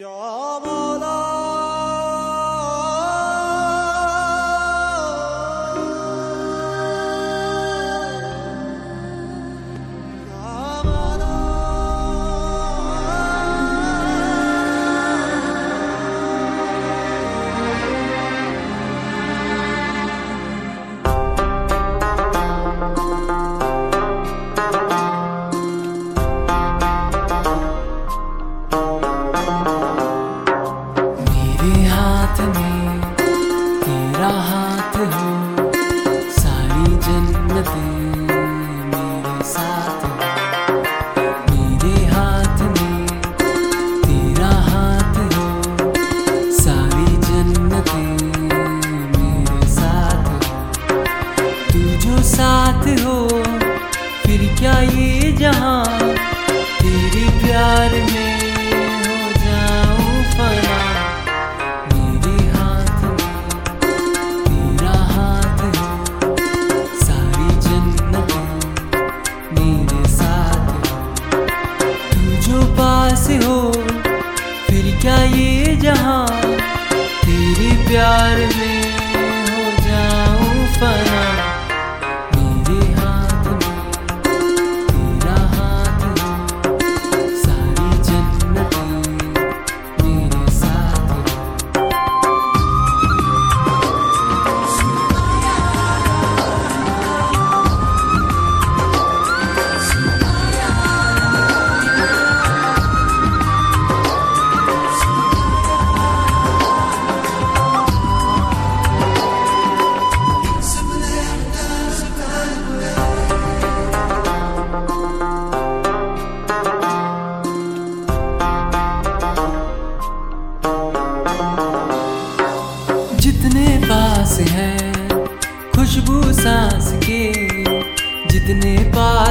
Yeah, हाथ हो।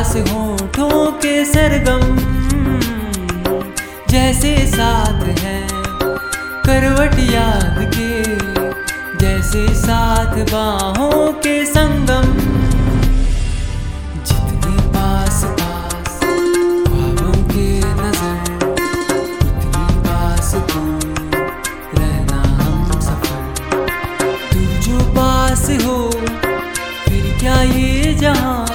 पास होठों के सरगम, जैसे साथ हैं करवट याद के, जैसे साथ बाहों के संगम। जितने पास पास ख्वाबों के नज़र, उतनी पास तू रहना हम सफ़र। तू जो पास हो, फिर क्या ये जहाँ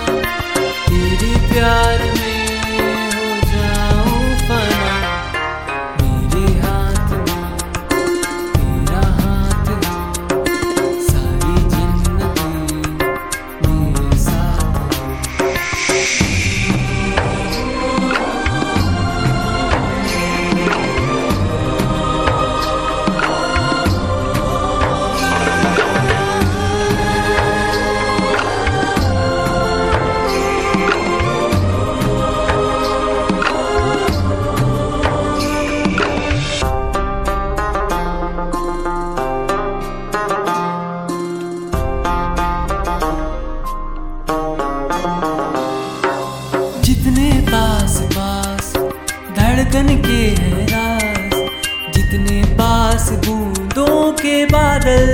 जितने पास पास धड़कन के हैं राज, जितने पास बूंदों के बादल,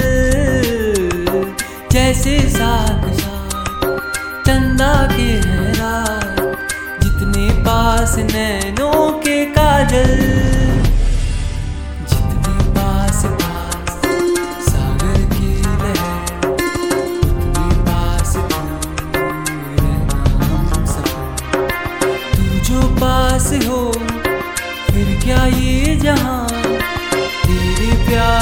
जैसे साथ चंदा के हैं राज, जितने पास नैनों के काजल। क्या ये जहाँ तेरे प्यार